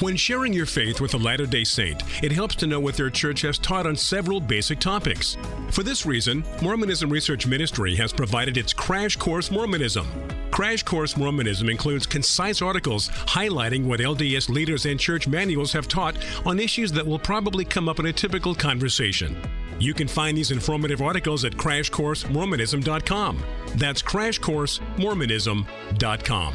When sharing your faith with a Latter day Saint, it helps to know what their church has taught on several basic topics. For this reason, Mormonism Research Ministry has provided its Crash Course Mormonism. Crash Course Mormonism includes concise articles highlighting what LDS leaders and church manuals have taught on issues that will probably come up in a typical conversation. You can find these informative articles at crashcoursemormonism.com. That's crashcoursemormonism.com.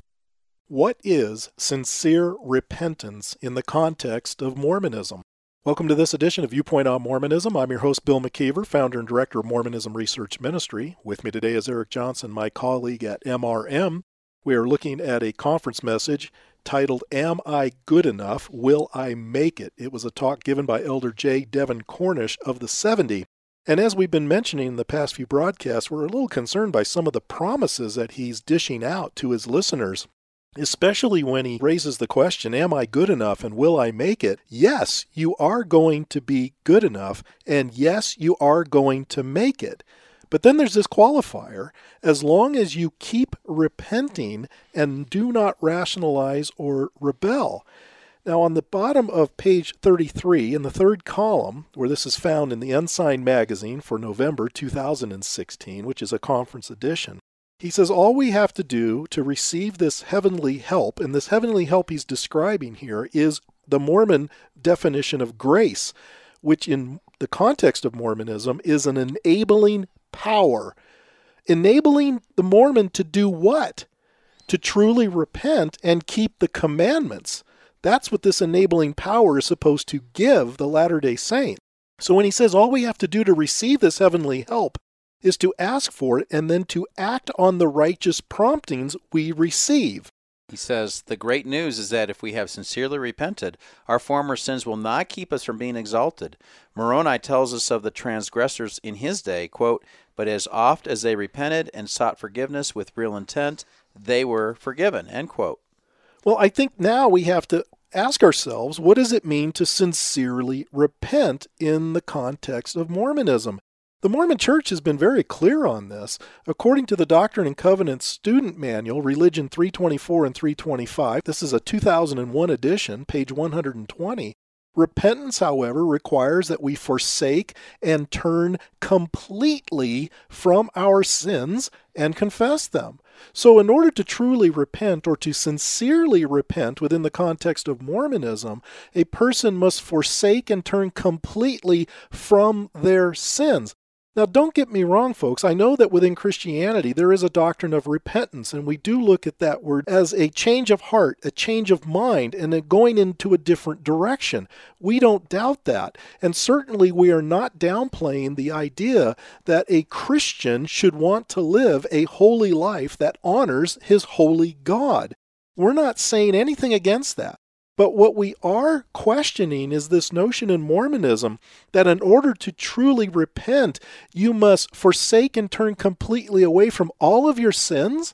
What is sincere repentance in the context of Mormonism? Welcome to this edition of Viewpoint on Mormonism. I'm your host, Bill McKeever, founder and director of Mormonism Research Ministry. With me today is Eric Johnson, my colleague at MRM. We are looking at a conference message titled, Am I Good Enough? Will I Make It? It was a talk given by Elder J. Devn Cornish of the 70. And as we've been mentioning in the past few broadcasts, we're a little concerned by some of the promises that he's dishing out to his listeners especially when he raises the question, Am I good enough and will I make it? Yes, you are going to be good enough, and yes, you are going to make it. But then there's this qualifier as long as you keep repenting and do not rationalize or rebel. Now, on the bottom of page 33, in the third column, where this is found in the Ensign magazine for November 2016, which is a conference edition, he says all we have to do to receive this heavenly help, and this heavenly help he's describing here is the Mormon definition of grace, which in the context of Mormonism is an enabling power. Enabling the Mormon to do what? To truly repent and keep the commandments. That's what this enabling power is supposed to give the Latter day Saint. So when he says all we have to do to receive this heavenly help is to ask for it and then to act on the righteous promptings we receive. He says, The great news is that if we have sincerely repented, our former sins will not keep us from being exalted. Moroni tells us of the transgressors in his day, quote, But as oft as they repented and sought forgiveness with real intent, they were forgiven, end quote. Well, I think now we have to ask ourselves what does it mean to sincerely repent in the context of Mormonism? The Mormon Church has been very clear on this. According to the Doctrine and Covenants Student Manual, Religion 324 and 325, this is a 2001 edition, page 120. Repentance, however, requires that we forsake and turn completely from our sins and confess them. So, in order to truly repent or to sincerely repent within the context of Mormonism, a person must forsake and turn completely from their sins. Now, don't get me wrong, folks. I know that within Christianity there is a doctrine of repentance, and we do look at that word as a change of heart, a change of mind, and going into a different direction. We don't doubt that. And certainly we are not downplaying the idea that a Christian should want to live a holy life that honors his holy God. We're not saying anything against that. But what we are questioning is this notion in Mormonism that in order to truly repent, you must forsake and turn completely away from all of your sins.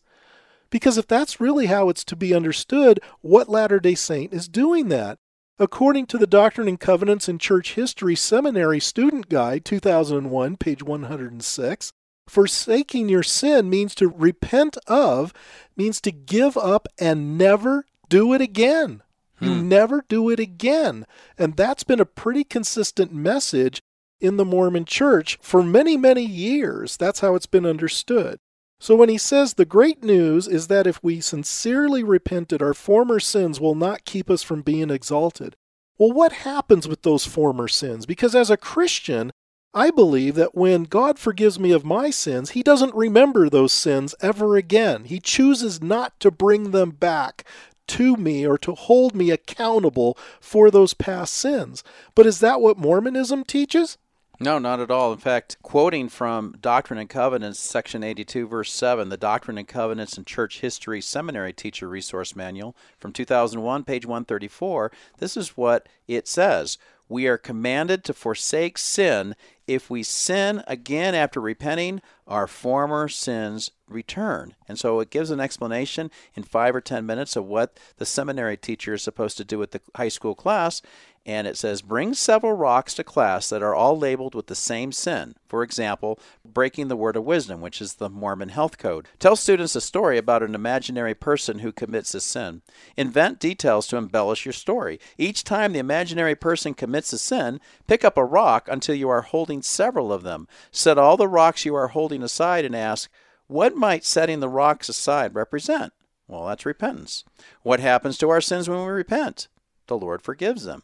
Because if that's really how it's to be understood, what Latter day Saint is doing that? According to the Doctrine and Covenants in Church History Seminary Student Guide, 2001, page 106, forsaking your sin means to repent of, means to give up and never do it again. You hmm. never do it again. And that's been a pretty consistent message in the Mormon church for many, many years. That's how it's been understood. So when he says the great news is that if we sincerely repented, our former sins will not keep us from being exalted. Well, what happens with those former sins? Because as a Christian, I believe that when God forgives me of my sins, He doesn't remember those sins ever again. He chooses not to bring them back to me or to hold me accountable for those past sins. But is that what Mormonism teaches? No, not at all. In fact, quoting from Doctrine and Covenants, section 82, verse 7, the Doctrine and Covenants and Church History Seminary Teacher Resource Manual from 2001, page 134, this is what it says. We are commanded to forsake sin. If we sin again after repenting, our former sins return. And so it gives an explanation in five or ten minutes of what the seminary teacher is supposed to do with the high school class and it says, Bring several rocks to class that are all labeled with the same sin. For example, breaking the word of wisdom, which is the Mormon health code. Tell students a story about an imaginary person who commits a sin. Invent details to embellish your story. Each time the imaginary person commits a sin, pick up a rock until you are holding several of them. Set all the rocks you are holding aside and ask, What might setting the rocks aside represent? Well, that's repentance. What happens to our sins when we repent? The Lord forgives them.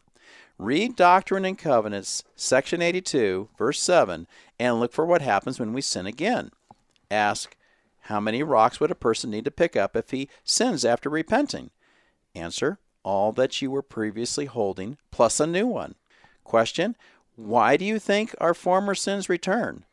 Read Doctrine and Covenants, section 82, verse 7, and look for what happens when we sin again. Ask, how many rocks would a person need to pick up if he sins after repenting? Answer, all that you were previously holding, plus a new one. Question, why do you think our former sins return?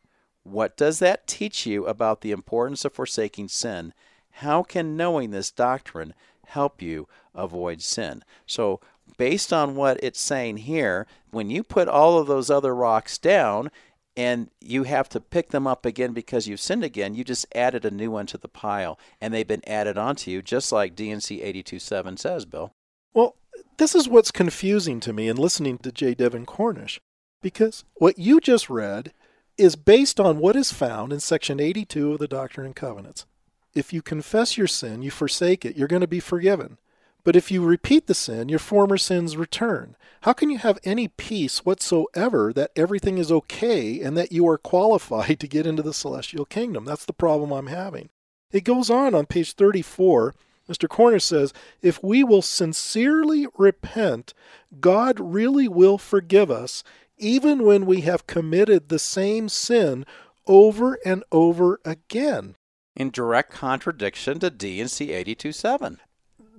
What does that teach you about the importance of forsaking sin? How can knowing this doctrine help you avoid sin? So, based on what it's saying here, when you put all of those other rocks down and you have to pick them up again because you've sinned again, you just added a new one to the pile and they've been added onto you, just like D&C 82.7 says, Bill. Well, this is what's confusing to me in listening to J. Devn Cornish, because what you just read is based on what is found in section 82 of the Doctrine and Covenants. If you confess your sin, you forsake it, you're going to be forgiven. But if you repeat the sin, your former sins return. How can you have any peace whatsoever that everything is okay and that you are qualified to get into the celestial kingdom? That's the problem I'm having. It goes on on page 34. Mr. Cornish says, If we will sincerely repent, God really will forgive us, even when we have committed the same sin over and over again. In direct contradiction to D&C 82.7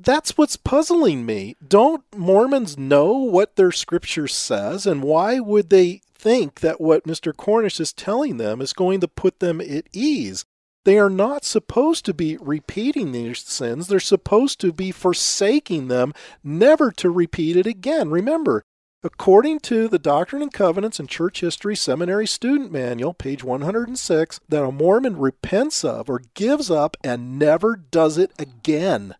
that's what's puzzling me. Don't Mormons know what their scripture says, and why would they think that what Mr. Cornish is telling them is going to put them at ease? They are not supposed to be repeating these sins. They're supposed to be forsaking them, never to repeat it again. Remember, according to the Doctrine and Covenants and Church History Seminary Student Manual, page 106, that a Mormon repents of or gives up and never does it again.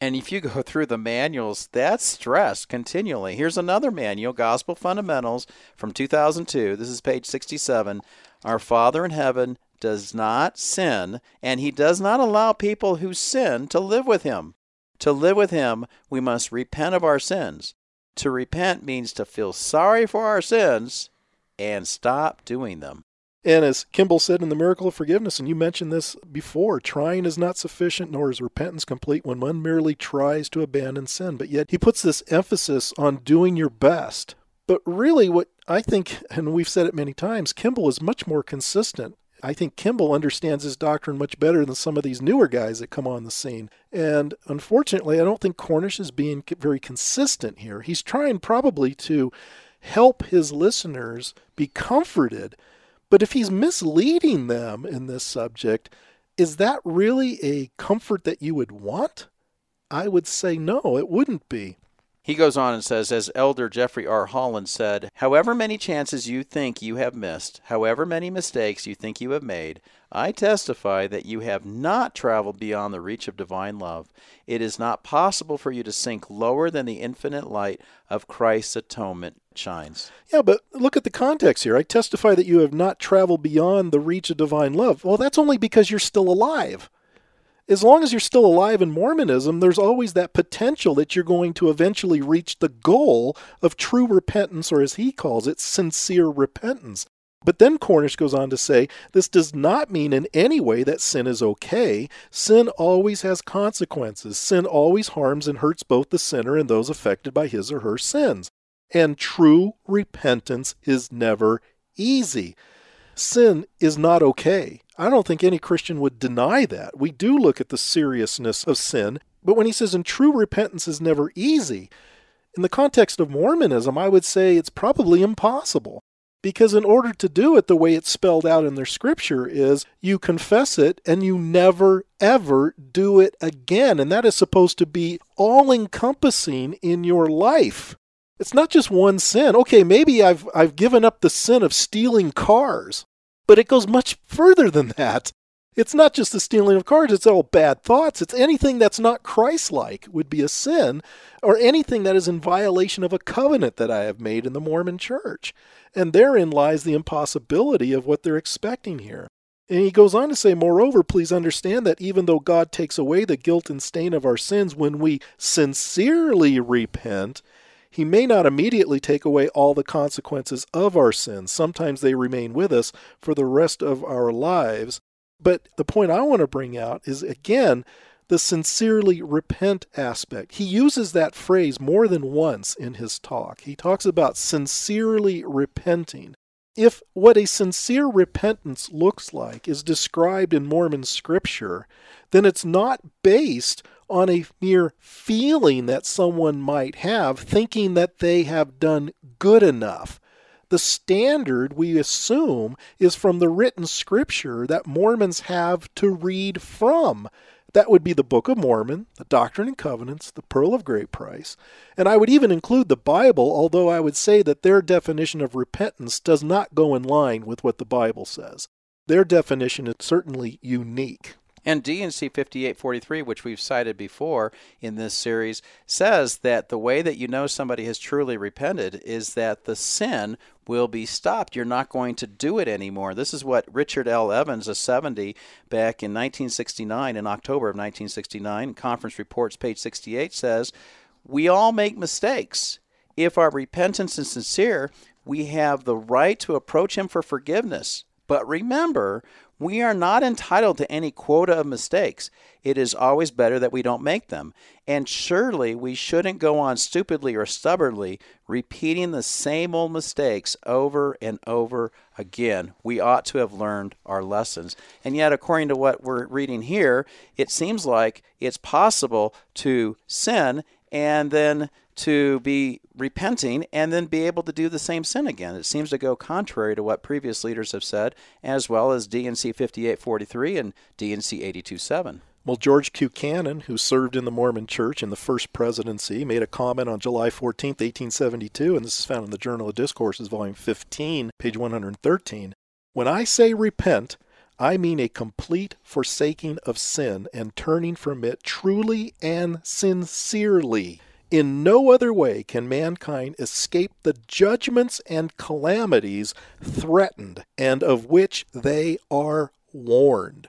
And if you go through the manuals, that's stressed continually. Here's another manual, Gospel Fundamentals from 2002. This is page 67. Our Father in heaven does not sin, and he does not allow people who sin to live with him. To live with him, we must repent of our sins. To repent means to feel sorry for our sins and stop doing them. And as Kimball said in The Miracle of Forgiveness, and you mentioned this before, trying is not sufficient, nor is repentance complete when one merely tries to abandon sin. But yet he puts this emphasis on doing your best. But really, what I think, and we've said it many times, Kimball is much more consistent. I think Kimball understands his doctrine much better than some of these newer guys that come on the scene. And unfortunately, I don't think Cornish is being very consistent here. He's trying probably to help his listeners be comforted but if he's misleading them in this subject, is that really a comfort that you would want? I would say no, it wouldn't be. He goes on and says, as Elder Jeffrey R. Holland said, however many chances you think you have missed, however many mistakes you think you have made, I testify that you have not traveled beyond the reach of divine love. It is not possible for you to sink lower than the infinite light of Christ's atonement shines. Yeah, but look at the context here. I testify that you have not traveled beyond the reach of divine love. Well, that's only because you're still alive as long as you're still alive in Mormonism, there's always that potential that you're going to eventually reach the goal of true repentance, or as he calls it, sincere repentance. But then Cornish goes on to say this does not mean in any way that sin is okay. Sin always has consequences. Sin always harms and hurts both the sinner and those affected by his or her sins. And true repentance is never easy. Sin is not okay. I don't think any Christian would deny that. We do look at the seriousness of sin, but when he says, and true repentance is never easy, in the context of Mormonism, I would say it's probably impossible Because in order to do it the way it's spelled out in their scripture is you confess it and you never ever do it again. And that is supposed to be all encompassing in your life. It's not just one sin. Okay, maybe I've I've given up the sin of stealing cars, but it goes much further than that. It's not just the stealing of cars, it's all bad thoughts. It's anything that's not Christ like would be a sin, or anything that is in violation of a covenant that I have made in the Mormon church. And therein lies the impossibility of what they're expecting here. And he goes on to say, Moreover, please understand that even though God takes away the guilt and stain of our sins when we sincerely repent, he may not immediately take away all the consequences of our sins. Sometimes they remain with us for the rest of our lives. But the point I want to bring out is again the sincerely repent aspect. He uses that phrase more than once in his talk. He talks about sincerely repenting. If what a sincere repentance looks like is described in Mormon scripture, then it's not based on a mere feeling that someone might have, thinking that they have done good enough the standard we assume is from the written scripture that Mormons have to read from. That would be the Book of Mormon, the Doctrine and Covenants, the Pearl of Great Price, and I would even include the Bible, although I would say that their definition of repentance does not go in line with what the Bible says. Their definition is certainly unique. And D&C 5843, which we've cited before in this series, says that the way that you know somebody has truly repented is that the sin will be stopped. You're not going to do it anymore. This is what Richard L. Evans, a 70, back in 1969, in October of 1969, Conference Reports, page 68, says, We all make mistakes. If our repentance is sincere, we have the right to approach Him for forgiveness. But remember, we are not entitled to any quota of mistakes. It is always better that we don't make them. And surely we shouldn't go on stupidly or stubbornly repeating the same old mistakes over and over again. We ought to have learned our lessons. And yet, according to what we're reading here, it seems like it's possible to sin and then to be repenting and then be able to do the same sin again. It seems to go contrary to what previous leaders have said, as well as D&C 5843 and D&C 827. Well, George. Cannon, who served in the Mormon Church in the first presidency, made a comment on July 14, 1872, and this is found in the Journal of Discourses, volume 15, page 113. When I say repent, I mean a complete forsaking of sin and turning from it truly and sincerely. In no other way can mankind escape the judgments and calamities threatened and of which they are warned.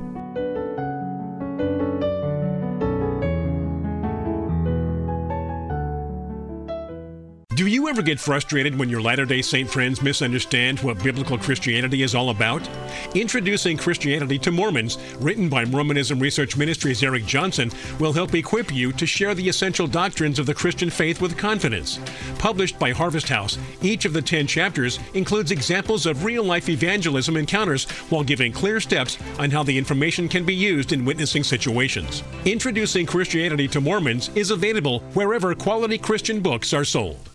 Ever get frustrated when your Latter day Saint friends misunderstand what biblical Christianity is all about? Introducing Christianity to Mormons, written by Mormonism Research Ministries' Eric Johnson, will help equip you to share the essential doctrines of the Christian faith with confidence. Published by Harvest House, each of the 10 chapters includes examples of real life evangelism encounters while giving clear steps on how the information can be used in witnessing situations. Introducing Christianity to Mormons is available wherever quality Christian books are sold.